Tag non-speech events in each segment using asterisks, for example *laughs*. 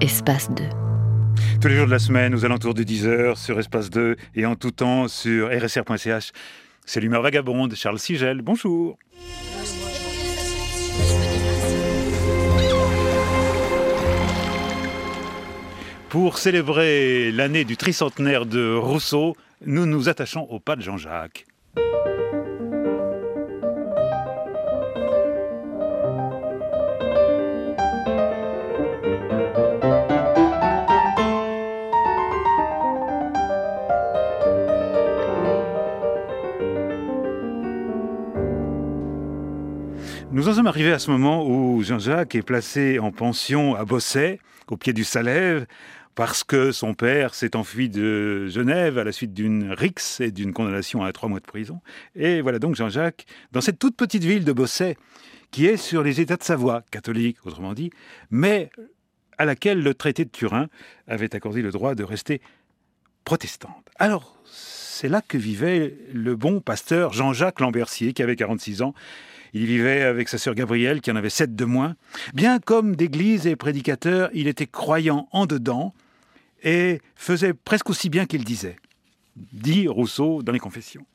Espace 2. Tous les jours de la semaine, aux alentours de 10h, sur Espace 2 et en tout temps sur rsr.ch. C'est l'humeur vagabonde, Charles Sigel. Bonjour. Pour célébrer l'année du tricentenaire de Rousseau, nous nous attachons au pas de Jean-Jacques. Nous en sommes arrivés à ce moment où Jean-Jacques est placé en pension à Bosset, au pied du Salève, parce que son père s'est enfui de Genève à la suite d'une rixe et d'une condamnation à trois mois de prison. Et voilà donc Jean-Jacques, dans cette toute petite ville de Bosset, qui est sur les États de Savoie, catholique autrement dit, mais à laquelle le traité de Turin avait accordé le droit de rester protestante. Alors, c'est là que vivait le bon pasteur Jean-Jacques Lambercier, qui avait 46 ans il vivait avec sa sœur Gabrielle, qui en avait sept de moins. Bien comme d'église et prédicateur, il était croyant en dedans et faisait presque aussi bien qu'il disait, dit Rousseau dans les Confessions.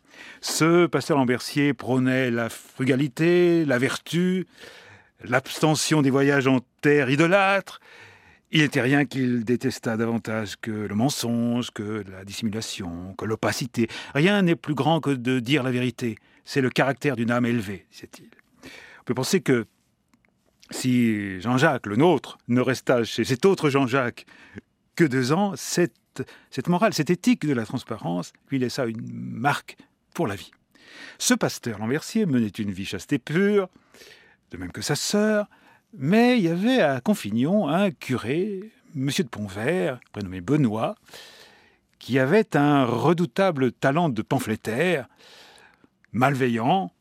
Ce pasteur Lambercier prônait la frugalité, la vertu, l'abstention des voyages en terre idolâtre. Il n'était rien qu'il détesta davantage que le mensonge, que la dissimulation, que l'opacité. Rien n'est plus grand que de dire la vérité c'est le caractère d'une âme élevée, disait-il. On peut penser que si Jean-Jacques, le nôtre, ne resta chez cet autre Jean-Jacques que deux ans, cette, morale, cette éthique de la transparence lui laissa une marque pour la vie. Ce pasteur Lambercier menait une vie chaste et pure, de même que sa sœur, mais il y avait à Confignon un curé, M. de Pontvert, prénommé Benoît, qui avait un redoutable talent de pamphlétaire, malveillant,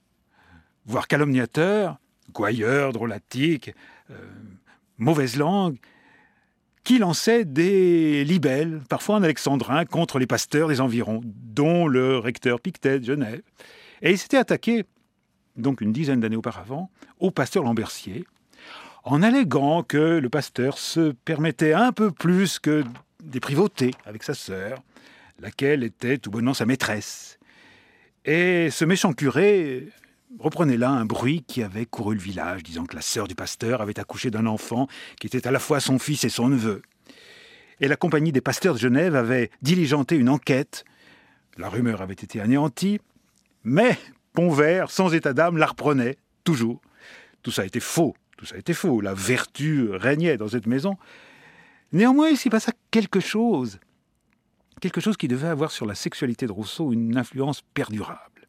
voire calomniateur, gouailleur, drôlatique, euh, mauvaise langue, qui lançait des libelles, parfois en alexandrin, contre les pasteurs des environs, dont le recteur Pictet de Genève. Et il s'était attaqué, donc une dizaine d'années auparavant, au pasteur Lambercier, en alléguant que le pasteur se permettait un peu plus que des privautés avec sa sœur, laquelle était tout bonnement sa maîtresse, et ce méchant curé reprenait là un bruit qui avait couru le village, disant que la sœur du pasteur avait accouché d'un enfant qui était à la fois son fils et son neveu. Et la compagnie des pasteurs de Genève avait diligenté une enquête. La rumeur avait été anéantie, mais Pontvert, sans état d'âme, la reprenait, toujours. Tout ça était faux, tout ça était faux. La vertu régnait dans cette maison. Néanmoins, il s'y passa quelque chose quelque chose qui devait avoir sur la sexualité de Rousseau une influence perdurable.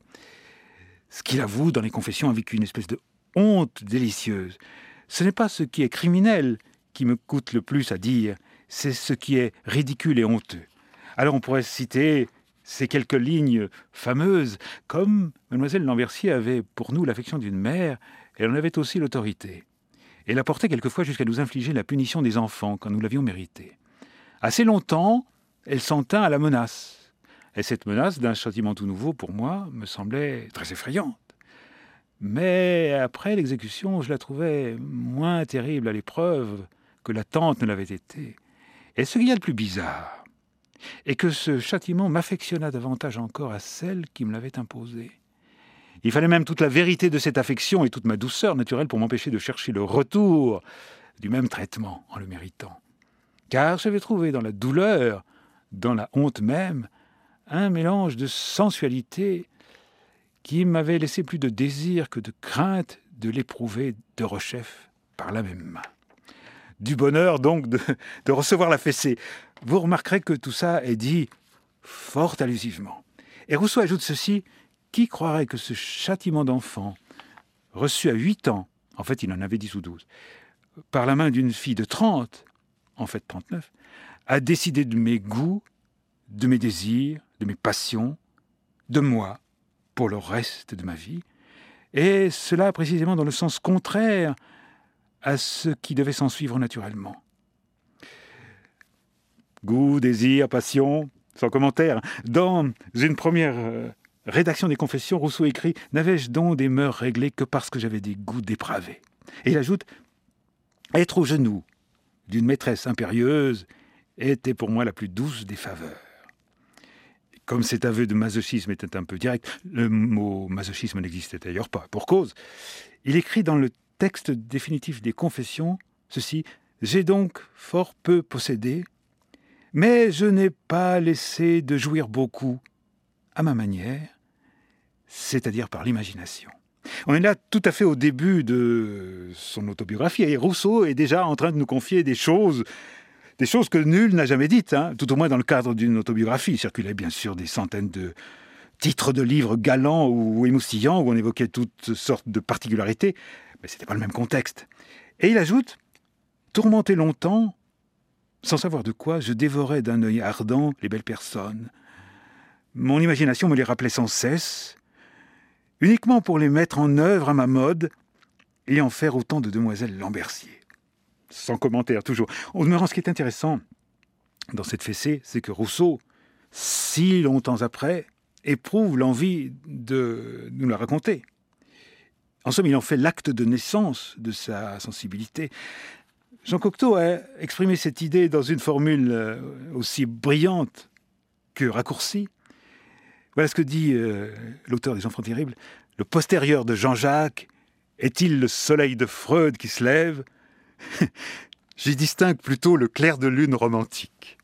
Ce qu'il avoue dans les confessions avec une espèce de honte délicieuse. Ce n'est pas ce qui est criminel qui me coûte le plus à dire, c'est ce qui est ridicule et honteux. Alors on pourrait citer ces quelques lignes fameuses, comme Mademoiselle Lambercier avait pour nous l'affection d'une mère, elle en avait aussi l'autorité. Elle a porté quelquefois jusqu'à nous infliger la punition des enfants quand nous l'avions mérité. Assez longtemps, elle s'en tint à la menace. Et cette menace d'un châtiment tout nouveau, pour moi, me semblait très effrayante. Mais après l'exécution, je la trouvais moins terrible à l'épreuve que l'attente ne l'avait été. Et ce qu'il y a de plus bizarre est que ce châtiment m'affectionna davantage encore à celle qui me l'avait imposé. Il fallait même toute la vérité de cette affection et toute ma douceur naturelle pour m'empêcher de chercher le retour du même traitement en le méritant. Car j'avais trouvé dans la douleur dans la honte même, un mélange de sensualité qui m'avait laissé plus de désir que de crainte de l'éprouver de rechef par la même main. Du bonheur donc de, recevoir la fessée. Vous remarquerez que tout ça est dit fort allusivement. Et Rousseau ajoute ceci, qui croirait que ce châtiment d'enfant, reçu à 8 ans, en fait il en avait 10 ou 12, par la main d'une fille de 30, en fait 39, à décider de mes goûts, de mes désirs, de mes passions, de moi, pour le reste de ma vie, et cela précisément dans le sens contraire à ce qui devait s'en suivre naturellement. Goût, désir, passion, sans commentaire. Dans une première euh, rédaction des Confessions, Rousseau écrit N'avais-je donc des mœurs réglées que parce que j'avais des goûts dépravés? Et il ajoute Être aux genoux d'une maîtresse impérieuse était pour moi la plus douce des faveurs. Comme cet aveu de masochisme était un peu direct, le mot masochisme n'existait d'ailleurs pas, pour cause. Il écrit dans le texte définitif des Confessions ceci J'ai donc fort peu possédé, mais je n'ai pas laissé de jouir beaucoup à ma manière, c'est-à-dire par l'imagination. On est là tout à fait au début de son autobiographie et Rousseau est déjà en train de nous confier des choses, des choses que nul n'a jamais dites, hein, tout au moins dans le cadre d'une autobiographie. Il circulait bien sûr des centaines de titres de livres galants ou émoustillants où on évoquait toutes sortes de particularités, mais ce n'était pas le même contexte. Et il ajoute Tourmenté longtemps, sans savoir de quoi, je dévorais d'un œil ardent les belles personnes. Mon imagination me les rappelait sans cesse, uniquement pour les mettre en œuvre à ma mode et en faire autant de demoiselles Lambercier. Sans commentaire, toujours. Au demeurant, ce qui est intéressant dans cette fessée, c'est que Rousseau, si longtemps après, éprouve l'envie de nous la raconter. En somme, il en fait l'acte de naissance de sa sensibilité. Jean Cocteau a exprimé cette idée dans une formule euh, aussi brillante que raccourcie. Voilà ce que dit euh, l'auteur des Enfants terribles. Le postérieur de Jean-Jacques est-il le soleil de Freud qui se lève J'y distingue plutôt le clair de lune romantique.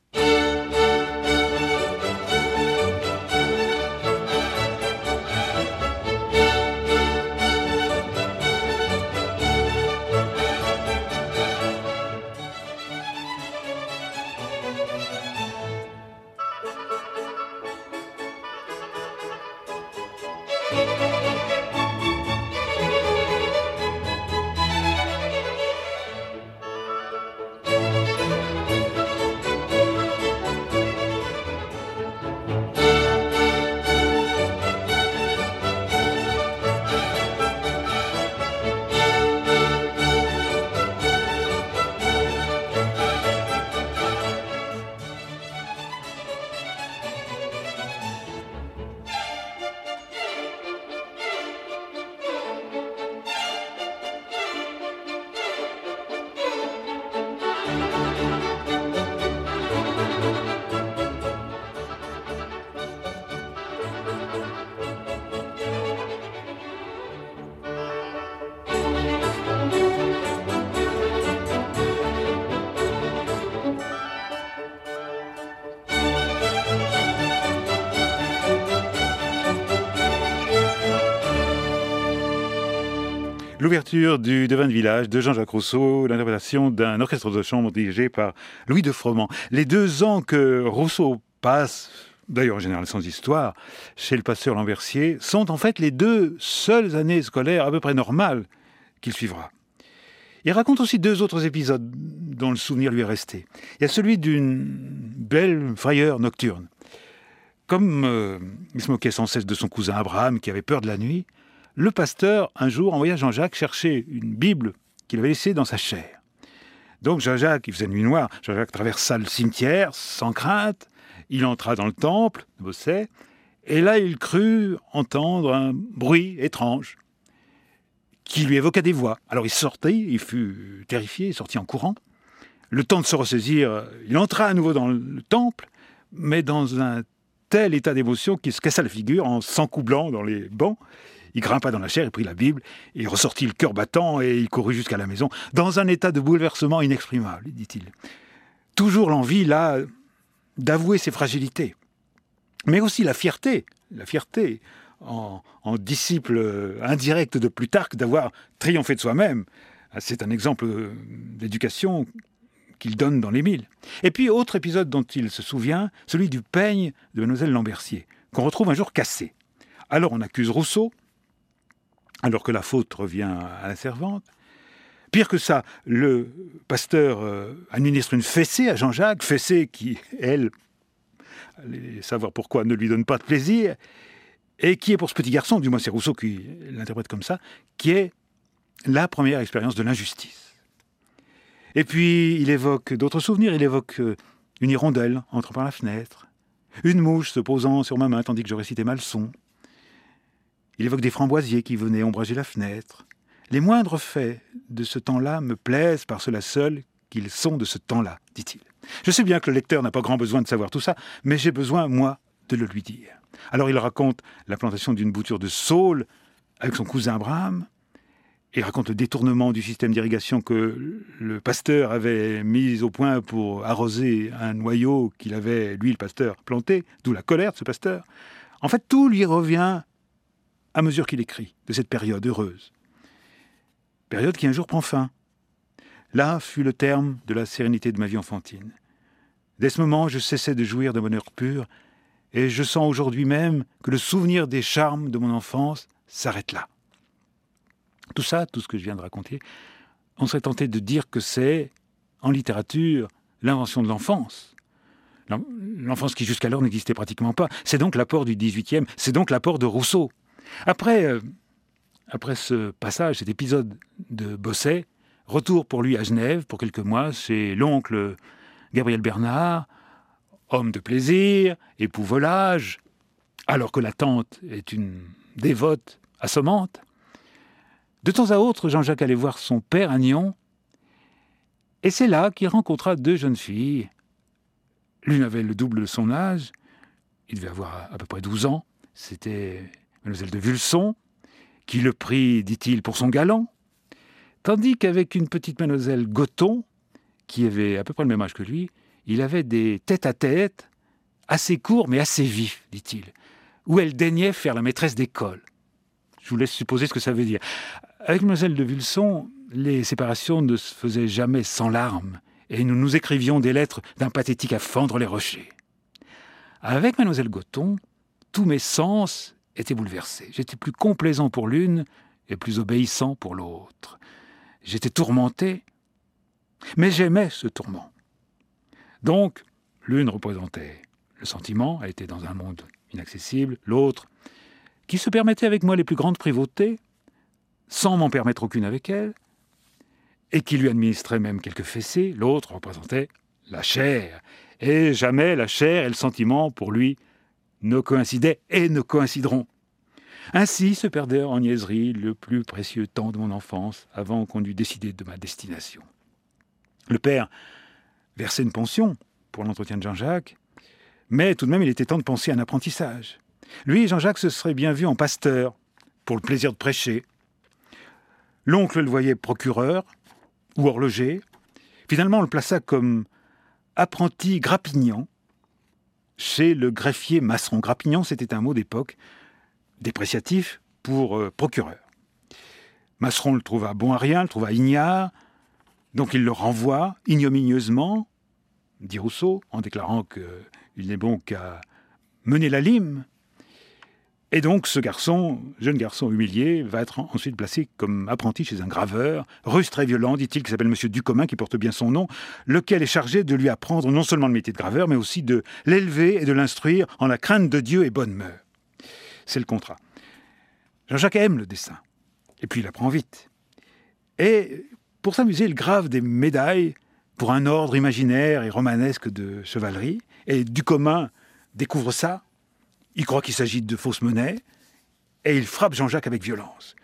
L'ouverture du Devin de Village de Jean-Jacques Rousseau, l'interprétation d'un orchestre de chambre dirigé par Louis de Froment. Les deux ans que Rousseau passe, d'ailleurs en général sans histoire, chez le pasteur Lambercier, sont en fait les deux seules années scolaires à peu près normales qu'il suivra. Il raconte aussi deux autres épisodes dont le souvenir lui est resté. Il y a celui d'une belle frayeur nocturne. Comme euh, il se moquait sans cesse de son cousin Abraham qui avait peur de la nuit, le pasteur, un jour, envoya Jean-Jacques chercher une Bible qu'il avait laissée dans sa chair. Donc Jean-Jacques, il faisait nuit noire, Jean-Jacques traversa le cimetière sans crainte, il entra dans le temple, bossait, et là il crut entendre un bruit étrange qui lui évoqua des voix. Alors il sortit, il fut terrifié, il sortit en courant. Le temps de se ressaisir, il entra à nouveau dans le temple, mais dans un tel état d'émotion qu'il se cassa la figure en s'encoublant dans les bancs. Il grimpa dans la chair, il prit la Bible, il ressortit le cœur battant et il courut jusqu'à la maison, dans un état de bouleversement inexprimable, dit-il. Toujours l'envie, là, d'avouer ses fragilités. Mais aussi la fierté, la fierté en, disciple indirect de Plutarque d'avoir triomphé de soi-même. C'est un exemple d'éducation qu'il donne dans l'Émile. Et puis, autre épisode dont il se souvient, celui du peigne de Mademoiselle Lambercier, qu'on retrouve un jour cassé. Alors on accuse Rousseau, alors que la faute revient à la servante. Pire que ça, le pasteur euh, administre une fessée à Jean-Jacques, fessée qui, elle, savoir pourquoi, ne lui donne pas de plaisir, et qui est pour ce petit garçon, du moins c'est Rousseau qui l'interprète comme ça, qui est la première expérience de l'injustice. Et puis il évoque d'autres souvenirs, il évoque euh, une hirondelle entrant par la fenêtre, une mouche se posant sur ma main tandis que je récitais ma leçon, Il évoque des framboisiers qui venaient ombrager la fenêtre. Les moindres faits de ce temps-là me plaisent par cela seul qu'ils sont de ce temps-là, dit-il. Je sais bien que le lecteur n'a pas grand besoin de savoir tout ça, mais j'ai besoin, moi, de le lui dire. Alors il raconte la plantation d'une bouture de saule avec son cousin Abraham. Il raconte le détournement du système d'irrigation que le pasteur avait mis au point pour arroser un noyau qu'il avait, lui le pasteur, planté, d'où la colère de ce pasteur. En fait, tout lui revient à mesure qu'il écrit de cette période heureuse. Période qui un jour prend fin. Là fut le terme de la sérénité de ma vie enfantine. Dès ce moment, je cessais de jouir d'un bonheur pur, et je sens aujourd'hui même que le souvenir des charmes de mon enfance s'arrête là. Tout ça, tout ce que je viens de raconter, on serait tenté de dire que c'est, en littérature, l'invention de l'enfance. L'enfance qui jusqu'alors n'existait pratiquement pas. C'est donc l'apport du XVIIIe, c'est donc l'apport de Rousseau. Après, euh, après ce passage, cet épisode de Bosset, retour pour lui à Genève pour quelques mois chez l'oncle Gabriel Bernard, homme de plaisir, époux volage, alors que la tante est une dévote assommante. De temps à autre, Jean-Jacques allait voir son père à Nyon, et c'est là qu'il rencontra deux jeunes filles. L'une avait le double de son âge, il devait avoir à peu près 12 ans, c'était mademoiselle de Vulson, qui le prit, dit-il, pour son galant, tandis qu'avec une petite mademoiselle Goton, qui avait à peu près le même âge que lui, il avait des tête-à-tête assez courts mais assez vifs, dit-il, où elle daignait faire la maîtresse d'école. Je vous laisse supposer ce que ça veut dire. Avec Mlle de Vulson, les séparations ne se faisaient jamais sans larmes, et nous nous écrivions des lettres d'un pathétique à fendre les rochers. Avec Mlle Goton, tous mes sens étaient bouleversés. J'étais plus complaisant pour l'une et plus obéissant pour l'autre. J'étais tourmenté, mais j'aimais ce tourment. Donc, l'une représentait le sentiment, elle était dans un monde inaccessible, l'autre, qui se permettait avec moi les plus grandes privautés, sans m'en permettre aucune avec elle, et qui lui administrait même quelques fessées, l'autre représentait la chair, et jamais la chair et le sentiment, pour lui, ne coïncidaient et ne coïncideront. Ainsi se perdait en niaiserie le plus précieux temps de mon enfance, avant qu'on eût décidé de ma destination. Le père versait une pension pour l'entretien de Jean-Jacques, mais tout de même il était temps de penser à un apprentissage. Lui, Jean-Jacques, se serait bien vu en pasteur, pour le plaisir de prêcher. L'oncle le voyait procureur ou horloger. Finalement, on le plaça comme apprenti grappignan chez le greffier Masseron. Grappignan, c'était un mot d'époque dépréciatif pour euh, procureur. Masseron le trouva bon à rien, le trouva ignare, donc il le renvoie ignominieusement, dit Rousseau, en déclarant qu'il n'est bon qu'à mener la lime. Et donc ce garçon, jeune garçon humilié, va être ensuite placé comme apprenti chez un graveur, russe très violent, dit-il, qui s'appelle M. Ducommun, qui porte bien son nom, lequel est chargé de lui apprendre non seulement le métier de graveur, mais aussi de l'élever et de l'instruire en la crainte de Dieu et bonne mœurs. C'est le contrat. Jean-Jacques aime le dessin, et puis il apprend vite. Et pour s'amuser, il grave des médailles pour un ordre imaginaire et romanesque de chevalerie, et Ducommun découvre ça, il croit qu'il s'agit de fausses monnaies, et il frappe Jean-Jacques avec violence.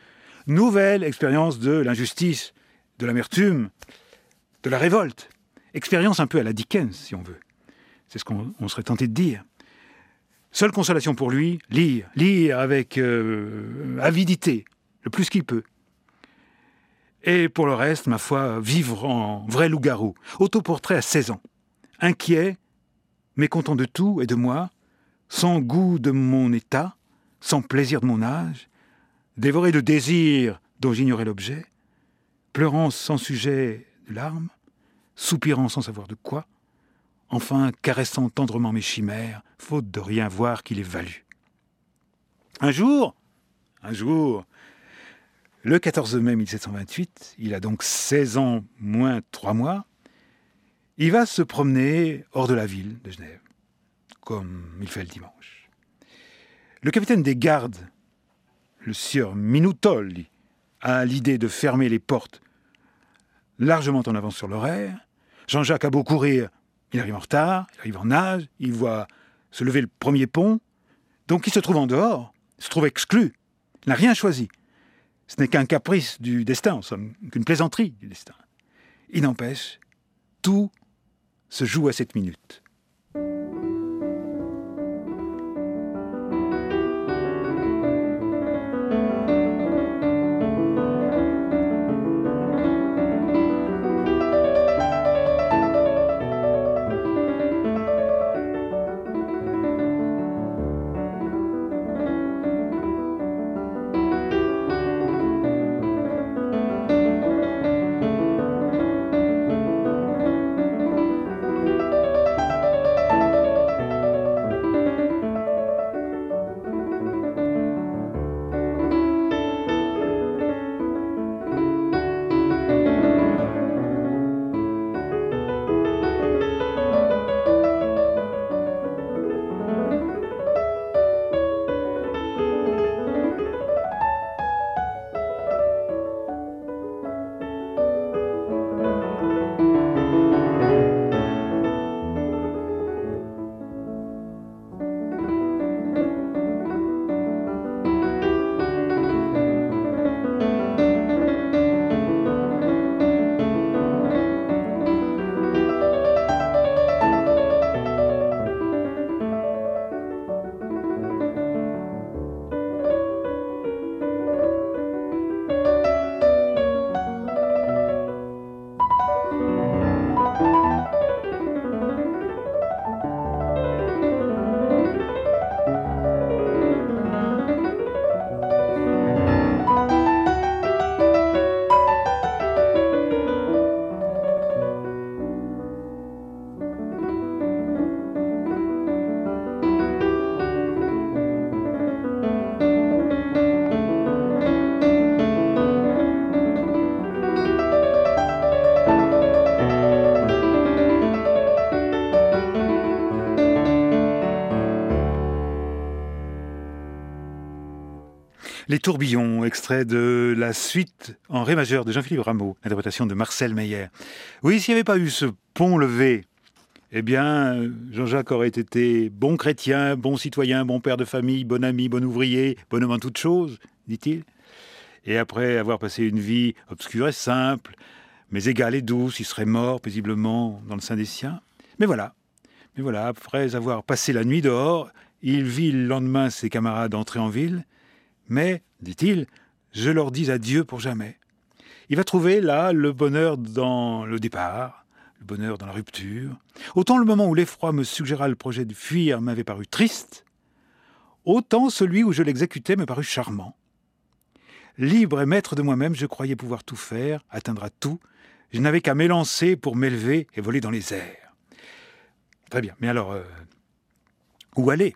Nouvelle expérience de l'injustice, de l'amertume, de la révolte. Expérience un peu à la Dickens, si on veut. C'est ce qu'on serait tenté de dire. Seule consolation pour lui, lire, lire avec euh, avidité, le plus qu'il peut. Et pour le reste, ma foi, vivre en vrai loup-garou. Autoportrait à 16 ans. Inquiet, mécontent de tout et de moi, sans goût de mon état, sans plaisir de mon âge, dévoré de désirs dont j'ignorais l'objet, pleurant sans sujet de larmes, soupirant sans savoir de quoi, enfin caressant tendrement mes chimères, faute de rien voir qui les valut. Un jour, un jour, le 14 mai 1728, il a donc 16 ans moins 3 mois, il va se promener hors de la ville de Genève comme il fait le dimanche. Le capitaine des gardes, le sieur Minutol, a l'idée de fermer les portes largement en avance sur l'horaire. Jean-Jacques a beau courir, il arrive en retard, il arrive en nage, il voit se lever le premier pont, donc il se trouve en dehors, se trouve exclu. Il n'a rien choisi. Ce n'est qu'un caprice du destin, en somme, qu'une plaisanterie du destin. Il n'empêche, tout se joue à cette minute. Les tourbillons, extrait de la suite en ré majeur de Jean-Philippe Rameau, interprétation de Marcel Meyer. Oui, s'il n'y avait pas eu ce pont levé, eh bien, Jean-Jacques aurait été bon chrétien, bon citoyen, bon père de famille, bon ami, bon ouvrier, bon homme en toutes choses, dit-il. Et après avoir passé une vie obscure et simple, mais égale et douce, il serait mort paisiblement dans le sein des siens. Mais voilà, mais voilà, après avoir passé la nuit dehors, il vit le lendemain ses camarades entrer en ville, mais, dit-il, je leur dis adieu pour jamais. Il va trouver là le bonheur dans le départ, le bonheur dans la rupture. Autant le moment où l'effroi me suggéra le projet de fuir m'avait paru triste, autant celui où je l'exécutais me parut charmant. Libre et maître de moi-même, je croyais pouvoir tout faire, atteindre à tout. Je n'avais qu'à m'élancer pour m'élever et voler dans les airs. Très bien, mais alors, euh, où aller?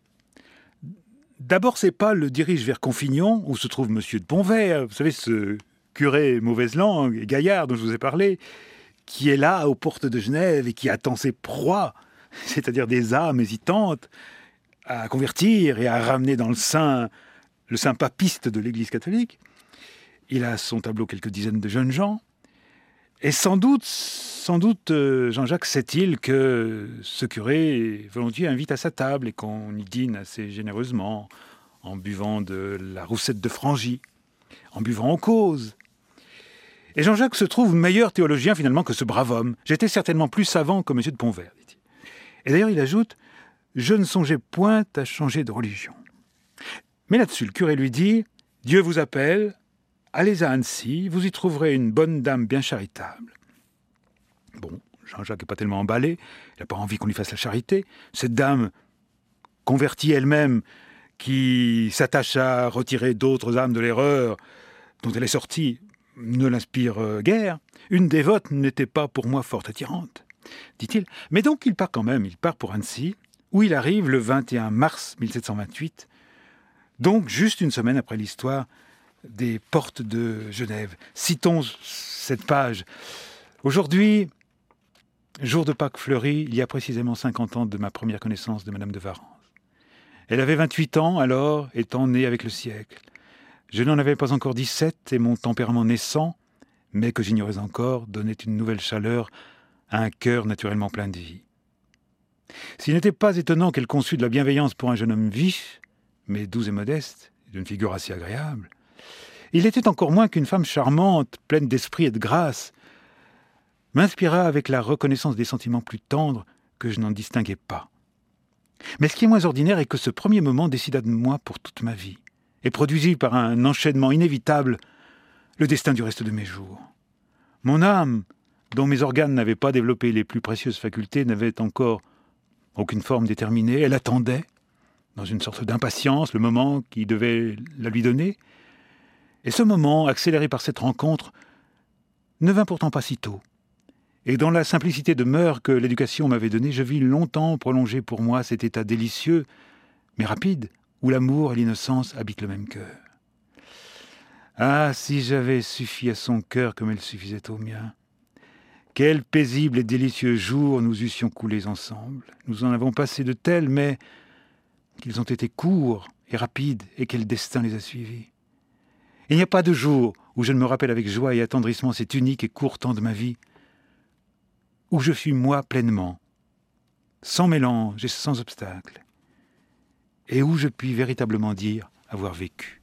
D'abord, c'est pas le dirige vers Confignon, où se trouve Monsieur de Bonvert, vous savez, ce curé mauvaise langue et gaillard dont je vous ai parlé, qui est là aux portes de Genève et qui attend ses proies, *laughs* c'est-à-dire des âmes hésitantes, à convertir et à ramener dans le sein le saint papiste de l'Église catholique. Il a son tableau quelques dizaines de jeunes gens. Et sans doute, sans doute, euh, Jean-Jacques sait-il que ce curé volontiers invite à sa table et qu'on y dîne assez généreusement, en buvant de la roussette de Frangy, en buvant en cause. Et Jean-Jacques se trouve meilleur théologien finalement que ce brave homme. J'étais certainement plus savant que M. de Pontvert, dit-il. Et d'ailleurs, il ajoute Je ne songeais point à changer de religion. Mais là-dessus, le curé lui dit Dieu vous appelle, allez à Annecy, vous y trouverez une bonne dame bien charitable. Bon, Jean-Jacques n'est pas tellement emballé, il n'a pas envie qu'on lui fasse la charité. Cette dame, convertie elle-même, qui s'attache à retirer d'autres âmes de l'erreur dont elle est sortie, ne l'inspire euh, guère. Une dévote n'était pas pour moi fort attirante, dit-il. Mais donc il part quand même, il part pour Annecy, où il arrive le 21 mars 1728, donc juste une semaine après l'histoire des portes de Genève. Citons cette page. Aujourd'hui, jour de Pâques fleurie, il y a précisément 50 ans de ma première connaissance de Madame de Varence. Elle avait 28 ans alors, étant née avec le siècle. Je n'en avais pas encore 17 et mon tempérament naissant, mais que j'ignorais encore, donnait une nouvelle chaleur à un cœur naturellement plein de vie. S'il n'était pas étonnant qu'elle conçût de la bienveillance pour un jeune homme vif, mais doux et modeste, d'une figure assez agréable, Il était encore moins qu'une femme charmante, pleine d'esprit et de grâce, m'inspira avec la reconnaissance des sentiments plus tendres que je n'en distinguais pas. Mais ce qui est moins ordinaire est que ce premier moment décida de moi pour toute ma vie, et produisit par un enchaînement inévitable le destin du reste de mes jours. Mon âme, dont mes organes n'avaient pas développé les plus précieuses facultés, n'avait encore aucune forme déterminée. Elle attendait, dans une sorte d'impatience, le moment qui devait la lui donner. Et ce moment, accéléré par cette rencontre, ne vint pourtant pas si tôt. Et dans la simplicité de mœurs que l'éducation m'avait donnée, je vis longtemps prolonger pour moi cet état délicieux, mais rapide, où l'amour et l'innocence habitent le même cœur. Ah, si j'avais suffi à son cœur comme elle suffisait au mien. Quels paisibles et délicieux jours nous eussions coulés ensemble. Nous en avons passé de tels, mais qu'ils ont été courts et rapides, et quel destin les a suivis. Il n'y a pas de jour où je ne me rappelle avec joie et attendrissement cet unique et court temps de ma vie, où je fus moi pleinement, sans mélange et sans obstacle, et où je puis véritablement dire avoir vécu.